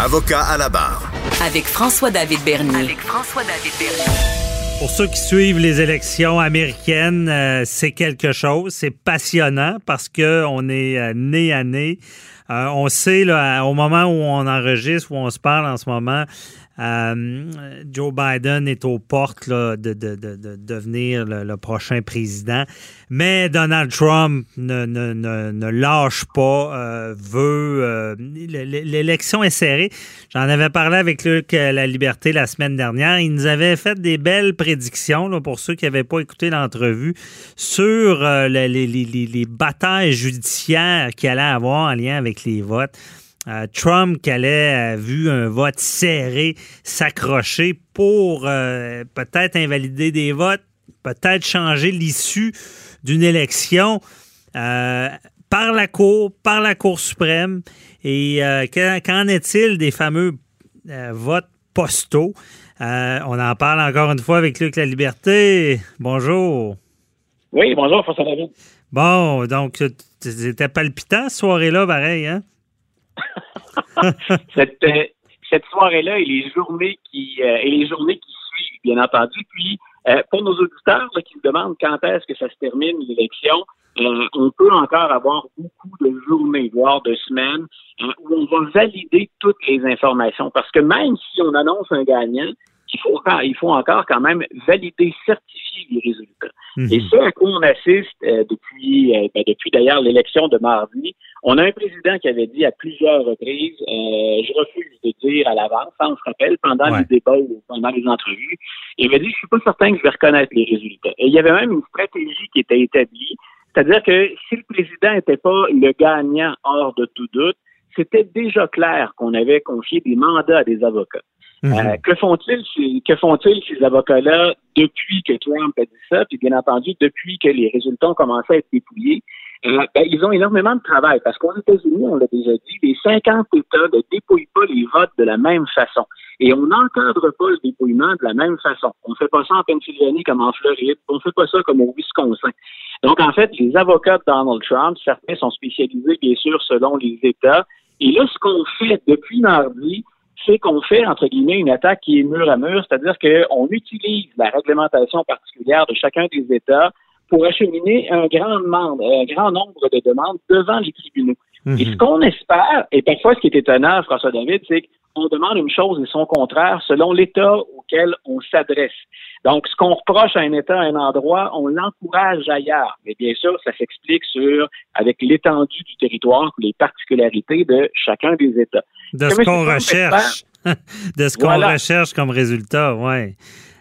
Avocat à la barre. Avec François-David Bernier. Avec François-David Bernier. Pour ceux qui suivent les élections américaines, euh, c'est quelque chose. C'est passionnant parce que on est euh, nez à nez. Euh, on sait là, au moment où on enregistre, où on se parle en ce moment, euh, Joe Biden est aux portes de, de, de, devenir le, prochain président. Mais Donald Trump ne, ne, ne, lâche pas, euh, veut. Euh, l'élection est serrée. J'en avais parlé avec Luc La Liberté la semaine dernière. Il nous avait fait des belles prédictions, là, pour ceux qui n'avaient pas écouté l'entrevue, sur les, les, les, les batailles judiciaires qu'il allait avoir en lien avec les votes. Euh, Trump qui allait, euh, vu un vote serré, s'accrocher pour euh, peut-être invalider des votes, peut-être changer l'issue d'une élection par la Cour, par la Cour suprême. Et qu'en est-il des fameux votes postaux? on en parle encore une fois avec Luc La Liberté. Bonjour. Oui, bonjour, François David. Bon, donc, c'était palpitant, ce soirée-là, pareil, hein? cette, euh, cette soirée-là et les journées qui euh, et les journées qui suivent, bien entendu. Puis euh, pour nos auditeurs qui se demandent quand est-ce que ça se termine l'élection, on peut encore avoir beaucoup de journées, voire de semaines, où on va valider toutes les informations. Parce que même si on annonce un gagnant, il faut, il faut encore quand même valider, certifier les résultats. Mhm. Et ça, à quoi on assiste depuis, ben, depuis d'ailleurs l'élection de mardi, on a un président qui avait dit à plusieurs reprises, euh, je refuse de dire à l'avance, ça on se rappelle, pendant les débats ou pendant les entrevues, il m'a dit, je suis pas certain que je vais reconnaître les résultats. Et il y avait même une stratégie qui était établie, c'est-à-dire que si le président n'était pas le gagnant hors de tout doute, c'était déjà clair qu'on avait confié des mandats à des avocats. Mhm. Euh, que font-ils que font-ils ces avocats-là depuis que Trump a dit ça, puis bien entendu depuis que les résultats ont commencé à être dépouillés? Euh, ben, ils ont énormément de travail parce qu'aux États-Unis, on l'a déjà dit, les 50 États ne dépouillent pas les votes de la même façon. Et on n'encadre pas le dépouillement de la même façon. On ne fait pas ça en Pennsylvanie comme en Floride. On ne fait pas ça comme au Wisconsin. Donc, en fait, les avocats de Donald Trump, certains sont spécialisés, bien sûr, selon les États. Et là, ce qu'on fait depuis mardi, c'est qu'on fait, entre guillemets, une attaque qui est mur à mur, c'est-à-dire qu'on utilise la réglementation particulière de chacun des États pour acheminer un grand, nombre, un grand nombre de demandes devant les tribunaux. Et ce mhm. qu'on espère, et parfois ce qui est étonnant, François David, c'est qu'on demande une chose et son contraire selon l'État auquel on s'adresse. Donc, ce qu'on reproche à un État, à un endroit, on l'encourage ailleurs. Mais bien sûr, ça s'explique sur, avec l'étendue du territoire, les particularités de chacun des États. De ce qu'on recherche. de ce qu'on recherche comme résultat, oui.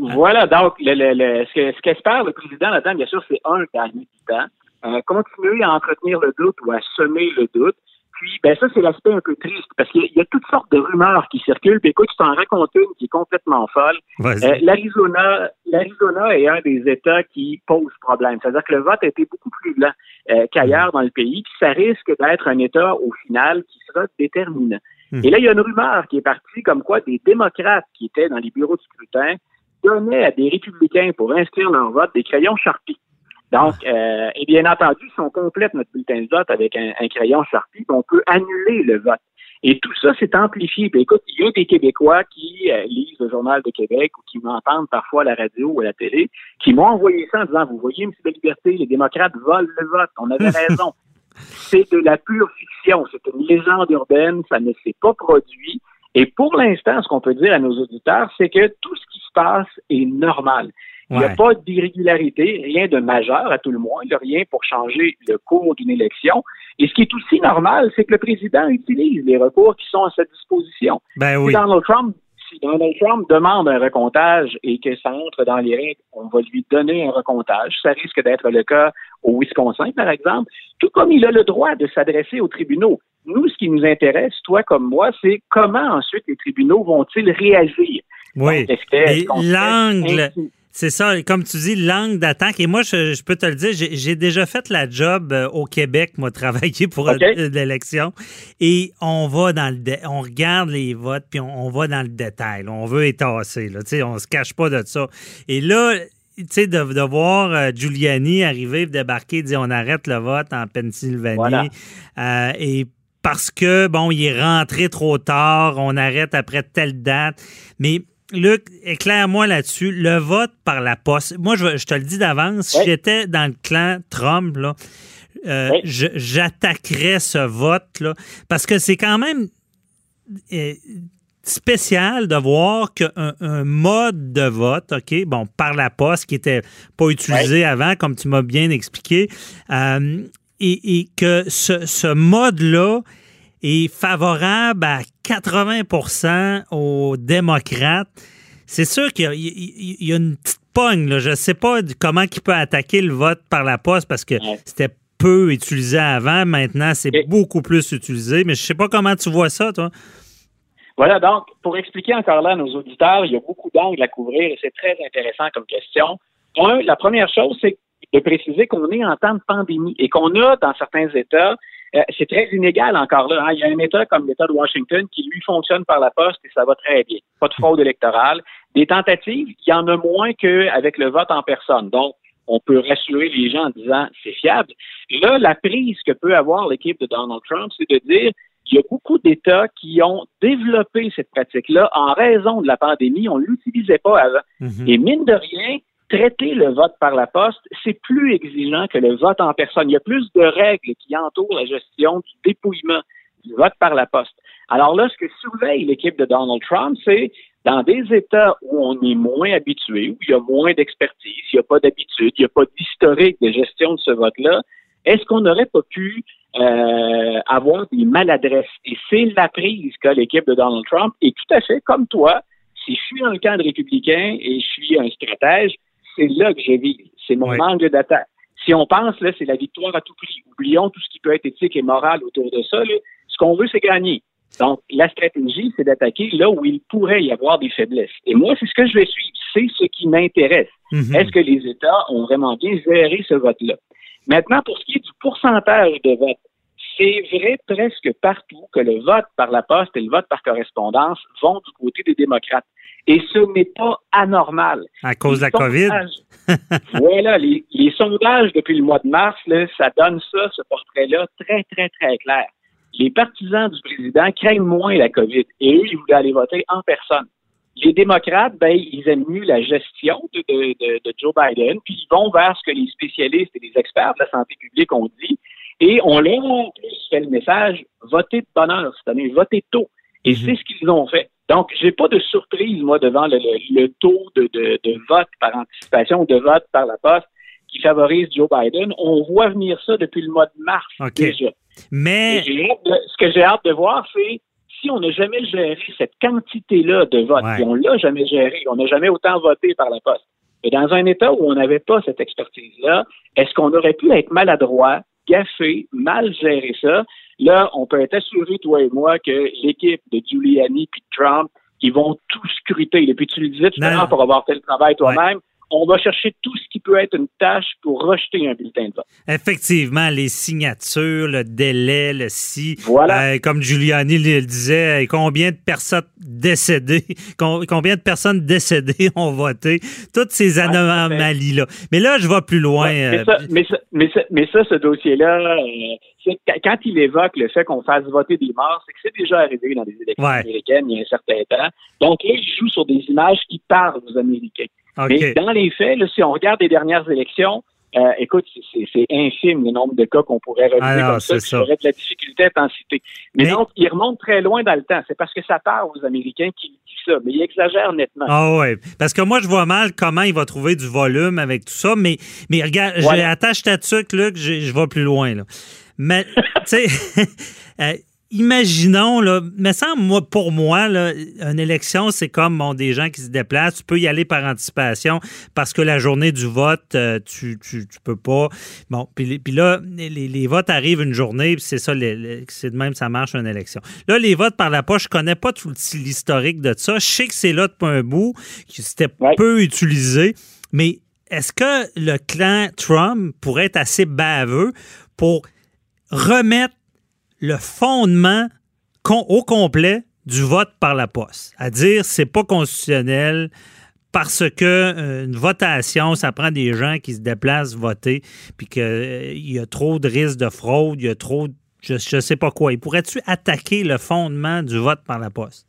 Voilà, donc le, ce qu'espère le président là-dedans, bien sûr, c'est un, gagner du temps, euh, continuer à entretenir le doute ou à semer le doute. Puis, ben ça, c'est l'aspect un peu triste, parce qu'il y, a toutes sortes de rumeurs qui circulent. Puis écoute, je t'en raconte une qui est complètement folle. Euh, L'Arizona, l'Arizona est un des États qui pose problème. C'est-à-dire que le vote a été beaucoup plus lent euh, qu'ailleurs dans le pays, puis ça risque d'être un État, au final, qui sera déterminant. Hmm. Et là, il y a une rumeur qui est partie comme quoi des démocrates qui étaient dans les bureaux de scrutin donnaient à des républicains pour inscrire leur vote des crayons Sharpie. Donc, ah. euh, et bien entendu, si on complète notre bulletin de vote avec un, crayon Sharpie, on peut annuler le vote. Et tout ça, c'est amplifié. Puis écoute, il y a des Québécois qui euh, lisent le Journal de Québec ou qui m'entendent parfois à la radio ou à la télé, qui m'ont envoyé ça en disant, vous voyez, M. de Liberté, les démocrates volent le vote. On avait raison c'est de la pure fiction. C'est une légende urbaine. Ça ne s'est pas produit. Et pour l'instant, ce qu'on peut dire à nos auditeurs, c'est que tout ce qui se passe est normal. Il n'y a pas d'irrégularité, rien de majeur à tout le moins, il n'y a rien pour changer le cours d'une élection. Et ce qui est aussi normal, c'est que le président utilise les recours qui sont à sa disposition. Ben oui. Donald Trump si Donald Trump demande un recomptage et que ça entre dans les règles, on va lui donner un recomptage. Ça risque d'être le cas au Wisconsin, par exemple, tout comme il a le droit de s'adresser aux tribunaux. Nous, ce qui nous intéresse, toi comme moi, c'est comment ensuite les tribunaux vont-ils réagir? Oui. L'angle c'est ça, comme tu dis, langue d'attaque. Et moi, je, peux te le dire, j'ai déjà fait la job euh, au Québec, moi, travailler pour l'élection. Et on va dans le, on regarde les votes, puis on, va dans le détail. On veut étasser, là. Tu sais, on se cache pas de ça. Et là, tu sais, de, voir euh, Giuliani arriver, débarquer, dire on arrête le vote en Pennsylvanie. Euh, et parce que, bon, il est rentré trop tard, on arrête après telle date. Mais Luc, éclaire-moi là-dessus. Le vote par la poste. Moi, je, te le dis d'avance, si j'étais dans le clan Trump, là, euh, j'attaquerais ce vote-là. Parce que c'est quand même euh, spécial de voir qu'un un mode de vote, OK, bon, par la poste, qui n'était pas utilisé avant, comme tu m'as bien expliqué, euh, et, que ce, ce mode-là est favorable à 80% aux démocrates. C'est sûr qu'il y, a une petite pogne. Là. Je ne sais pas comment il peut attaquer le vote par la poste parce que c'était peu utilisé avant. Maintenant, c'est beaucoup plus utilisé. Mais je ne sais pas comment tu vois ça, toi. Voilà, donc, pour expliquer encore là à nos auditeurs, il y a beaucoup d'angles à couvrir et c'est très intéressant comme question. Un, la première chose, c'est de préciser qu'on est en temps de pandémie et qu'on a dans certains États euh, c'est très inégal encore là. Hein. Il y a un État comme l'État de Washington qui, lui, fonctionne par la poste et ça va très bien. Pas de fraude électorale. Des tentatives, il y en a moins qu'avec le vote en personne. Donc, on peut rassurer les gens en disant c'est fiable. Là, la prise que peut avoir l'équipe de Donald Trump, c'est de dire qu'il y a beaucoup d'États qui ont développé cette pratique-là en raison de la pandémie. On ne l'utilisait pas avant. Mm-hmm. Et mine de rien, traiter le vote par la poste, c'est plus exigeant que le vote en personne. Il y a plus de règles qui entourent la gestion du dépouillement du vote par la poste. Alors là, ce que surveille l'équipe de Donald Trump, c'est dans des États où on est moins habitué, où il y a moins d'expertise, il n'y a pas d'habitude, il n'y a pas d'historique de gestion de ce vote-là, est-ce qu'on n'aurait pas pu euh, avoir des maladresses? Et c'est la prise qu'a l'équipe de Donald Trump. Et tout à fait comme toi, si je suis dans le camp de républicain et je suis un stratège, c'est là que je vis. C'est mon angle d'attaque. Si on pense, là, c'est la victoire à tout prix. Oublions tout ce qui peut être éthique et moral autour de ça. Ce qu'on veut, c'est gagner. Donc, la stratégie, c'est d'attaquer là où il pourrait y avoir des faiblesses. Et moi, c'est ce que je vais suivre. C'est ce qui m'intéresse. Mhm. Est-ce que les États ont vraiment bien géré ce vote-là? Maintenant, pour ce qui est du pourcentage de vote, c'est vrai presque partout que le vote par la poste et le vote par correspondance vont du côté des démocrates. Et ce n'est pas anormal. À cause de la COVID? voilà, les, sondages depuis le mois de mars, ça donne ça, ce portrait-là, très, très, très clair. Les partisans du président craignent moins la COVID et eux, ils voulaient aller voter en personne. Les démocrates, ben, ils aiment mieux la gestion de, de Joe Biden, puis ils vont vers ce que les spécialistes et les experts de la santé publique ont dit, et on leur fait le message, votez de bonheur cette année, votez tôt. Et mhm. c'est ce qu'ils ont fait. Donc, j'ai pas de surprise, moi, devant le, taux de, vote par anticipation, de vote par la poste qui favorise Joe Biden. On voit venir ça depuis le mois de mars déjà. Mais ce que j'ai hâte de voir, c'est si on n'a jamais géré cette quantité-là de vote, si on l'a jamais géré, on n'a jamais autant voté par la poste. Mais dans un État où on n'avait pas cette expertise-là, est-ce qu'on aurait pu être maladroit, gaffé, mal gérer ça? Là, on peut être assuré, toi et moi, que l'équipe de Giuliani puis Trump, ils vont tout scruter. Et puis tu le disais tout à l'heure pour avoir fait le travail toi-même on va chercher tout ce qui peut être une tâche pour rejeter un bulletin de vote. Effectivement, les signatures, le délai, le si. Voilà. Euh, comme Giuliani le disait, combien de personnes décédées, combien de personnes décédées ont voté, toutes ces anomalies-là. Mais là, je vais plus loin. mais, ça, euh, mais, ça, ce dossier-là, euh, quand il évoque le fait qu'on fasse voter des morts, c'est que c'est déjà arrivé dans des élections américaines il y a un certain temps. Donc là, il joue sur des images qui parlent aux Américains. Mais dans les faits, si on regarde les dernières élections, euh, écoute, c'est infime le nombre de cas qu'on pourrait relever ah comme ça. Ça aurait de la difficulté à t'en citer. Mais, donc, il remonte très loin dans le temps. C'est parce que ça part aux Américains qui disent ça. Mais il exagère nettement. Ah oui. Parce que moi, je vois mal comment il va trouver du volume avec tout ça. Mais, mais regarde, j'attache ta tuque, là, que je, je vais plus loin. Là. Mais, tu sais, euh, imaginons, là, mais ça, moi, pour moi, là, une élection, c'est comme bon, des gens qui se déplacent. Tu peux y aller par anticipation parce que la journée du vote, euh, tu, tu, peux pas. Bon, puis, puis là, les, votes arrivent une journée, puis c'est ça, c'est de même ça marche une élection. Là, les votes par la poche, je connais pas tout l'historique de ça. Je sais que c'est là depuis un bout, que c'était peu utilisé, mais est-ce que le clan Trump pourrait être assez baveux pour remettre le fondement au complet du vote par la poste. À dire, c'est pas constitutionnel parce que euh, une votation, ça prend des gens qui se déplacent voter, puis qu'il euh, y a trop de risques de fraude, il y a trop je ne sais pas quoi. Il pourrait-tu attaquer le fondement du vote par la poste?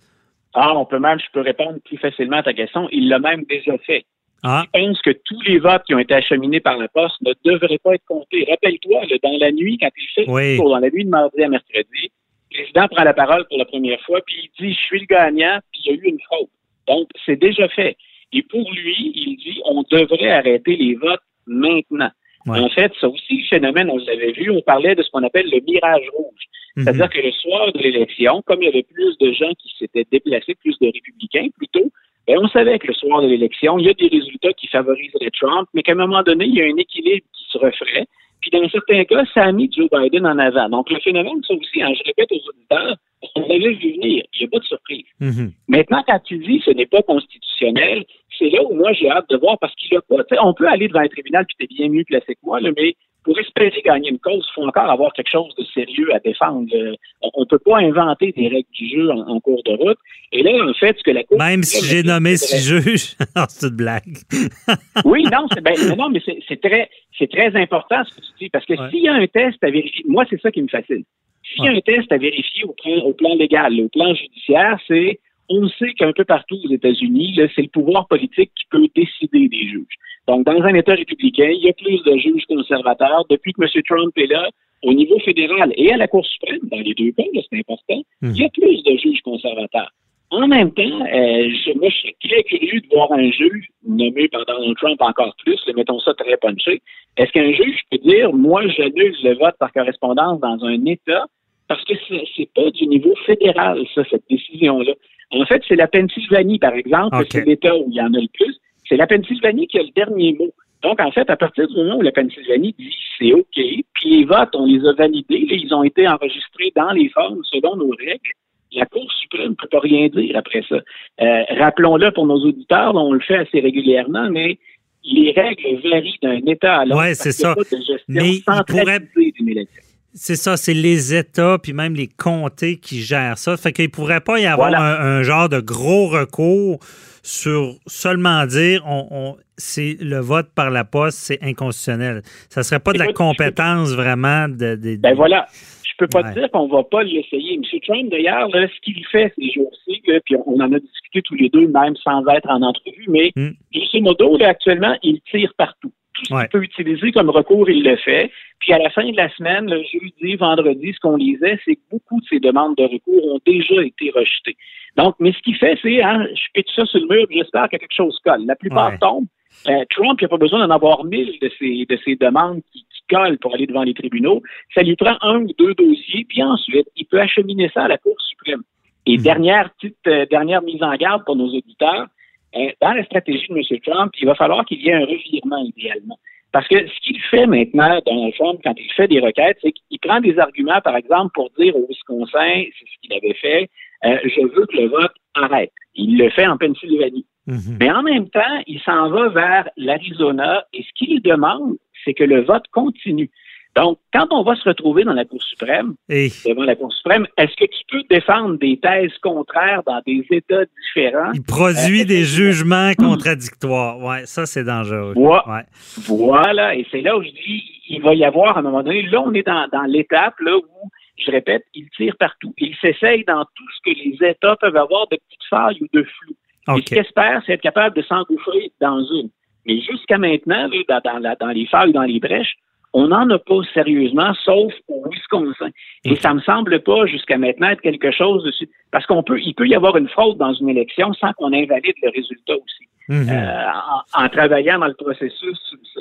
Ah, on peut même, je peux répondre plus facilement à ta question. Il l'a même déjà fait. Ah. Je pense que tous les votes qui ont été acheminés par la poste ne devraient pas être comptés. Rappelle-toi, dans la nuit, quand il fait Oui. dans la nuit de mardi à mercredi, le président prend la parole pour la première fois, puis il dit Je suis le gagnant, puis il y a eu une fraude. Donc, c'est déjà fait. Et pour lui, il dit on devrait arrêter les votes maintenant. Ouais. En fait, ça aussi, le phénomène, on l'avait vu, on parlait de ce qu'on appelle le mirage rouge. Mhm. C'est-à-dire que le soir de l'élection, comme il y avait plus de gens qui s'étaient déplacés, plus de républicains plutôt, ben, on savait que le soir de l'élection, il y a des résultats qui favoriseraient Trump, mais qu'à un moment donné, il y a un équilibre qui se referait. Puis dans certains cas, ça a mis Joe Biden en avant. Donc le phénomène, ça aussi, hein, je répète aux auditeurs, on l'avait vu venir. Il n'y a pas de surprise. Mhm. Maintenant, quand tu dis ce n'est pas constitutionnel, c'est là où moi j'ai hâte de voir parce qu'il a pas. On peut aller devant un tribunal, puis t'es bien mieux placé que moi, là, mais pour espérer gagner une cause, il faut encore avoir quelque chose de sérieux à défendre. Euh, On ne peut pas inventer des règles du jeu en, en cours de route. Et là, en fait, ce que la Cour. Même si j'ai nommé juges. non, c'est une blague. Oui, non, c'est ben, mais non, mais c'est très, c'est très important ce que tu dis parce que Ouais. s'il y a un test à vérifier, moi c'est ça qui me fascine. S'il y a Ouais. un test à vérifier au plan, au plan légal, au plan judiciaire, c'est on sait qu'un peu partout aux États-Unis, c'est le pouvoir politique qui peut décider des juges. Donc, dans un État républicain, il y a plus de juges conservateurs. Depuis que M. Trump est là, au niveau fédéral et à la Cour suprême, dans les deux cas, c'est important, Mhm. il y a plus de juges conservateurs. En même temps, euh, je, moi, je serais très curieux de voir un juge nommé par Donald Trump encore plus, mettons ça très punché. Est-ce qu'un juge peut dire, moi, j'annule le vote par correspondance dans un État parce que c'est pas du niveau fédéral, ça, cette décision-là. En fait, c'est la Pennsylvanie, par exemple, c'est l'État où il y en a le plus. C'est la Pennsylvanie qui a le dernier mot. Donc, en fait, à partir du moment où la Pennsylvanie dit c'est OK, puis les votes, on les a validés, là, ils ont été enregistrés dans les formes selon nos règles, la Cour suprême ne peut pas rien dire après ça. Euh, Rappelons-le pour nos auditeurs, on le fait assez régulièrement, mais les règles varient d'un État à l'autre. Parce c'est ça. de gestion Mais il pourrait-. C'est ça, c'est les États puis même les comtés qui gèrent ça. Fait qu'il ne pourrait pas y avoir Voilà. un, un genre de gros recours sur seulement dire on, on- c'est le vote par la poste, c'est inconstitutionnel. Ça serait pas de la compétence vraiment de. de- Ben voilà. Je peux pas Ouais. te dire qu'on va pas l'essayer. M. Trump, d'ailleurs, ce qu'il fait ces jours-ci, puis on en a discuté tous les deux, même sans être en entrevue, mais Mm. grosso modo, là, actuellement, il tire partout. Tout ce Ouais. qu'il peut utiliser comme recours, il le fait. Puis à la fin de la semaine, le jeudi, vendredi, ce qu'on lisait, c'est que beaucoup de ces demandes de recours ont déjà été rejetées. Donc, mais ce qu'il fait, c'est, hein, je pitche ça sur le mur, j'espère que quelque chose colle. La plupart Ouais. tombent. Euh, Trump, il n'a pas besoin d'en avoir mille de ces, de ces demandes qui, qui collent pour aller devant les tribunaux. Ça lui prend un ou deux dossiers, puis ensuite, il peut acheminer ça à la Cour suprême. Et Mhm. dernière petite euh, dernière mise en garde pour nos auditeurs, dans la stratégie de M. Trump, il va falloir qu'il y ait un revirement idéalement. Parce que ce qu'il fait maintenant, Donald Trump, quand il fait des requêtes, c'est qu'il prend des arguments, par exemple, pour dire au Wisconsin, c'est ce qu'il avait fait, euh, je veux que le vote arrête. Il le fait en Pennsylvanie. Mhm. Mais en même temps, il s'en va vers l'Arizona et ce qu'il demande, c'est que le vote continue. Donc, quand on va se retrouver dans la Cour suprême, devant la Cour suprême, est-ce que tu peux défendre des thèses contraires dans des États différents? il produit Euh, des jugements contradictoires. Ouais, ça, c'est dangereux. Ouais. Voilà, et c'est là où je dis, il va y avoir à un moment donné, là, on est dans, dans l'étape là où, je répète, il tire partout. Il s'essaye dans tout ce que les États peuvent avoir de petites failles ou de flou. Et ce qu'il espère, c'est être capable de s'engouffrer dans une. Mais jusqu'à maintenant, dans, dans dans les failles, dans les brèches, on n'en a pas sérieusement, sauf au Wisconsin. Et ça me semble pas jusqu'à maintenant être quelque chose de parce qu'on peut, il peut y avoir une fraude dans une élection sans qu'on invalide le résultat aussi. Mhm. Euh, en, en travaillant dans le processus,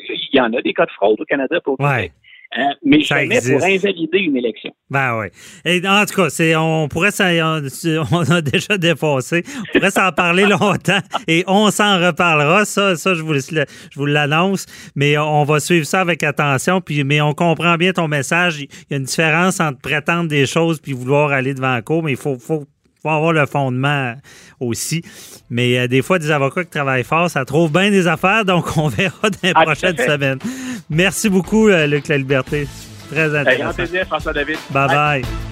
il y en a des cas de fraude au Canada pour Ouais. Euh, mais Ça jamais existe. pour invalider une élection. Ben oui. Et en tout cas, c'est, on pourrait s'en, on, on a déjà défoncé. On pourrait s'en parler longtemps et on s'en reparlera. Ça, ça je vous, je vous l'annonce. Mais on va suivre ça avec attention. Puis, mais on comprend bien ton message. Il y a une différence entre prétendre des choses puis vouloir aller devant la cour, mais il faut, faut, faut avoir le fondement aussi. Mais euh, des fois, des avocats qui travaillent fort, ça trouve bien des affaires. Donc, on verra dans les Ah, à prochaines semaines. Merci beaucoup, euh, Luc La Liberté. Très Avec grand intéressant. plaisir, François David. Bye bye.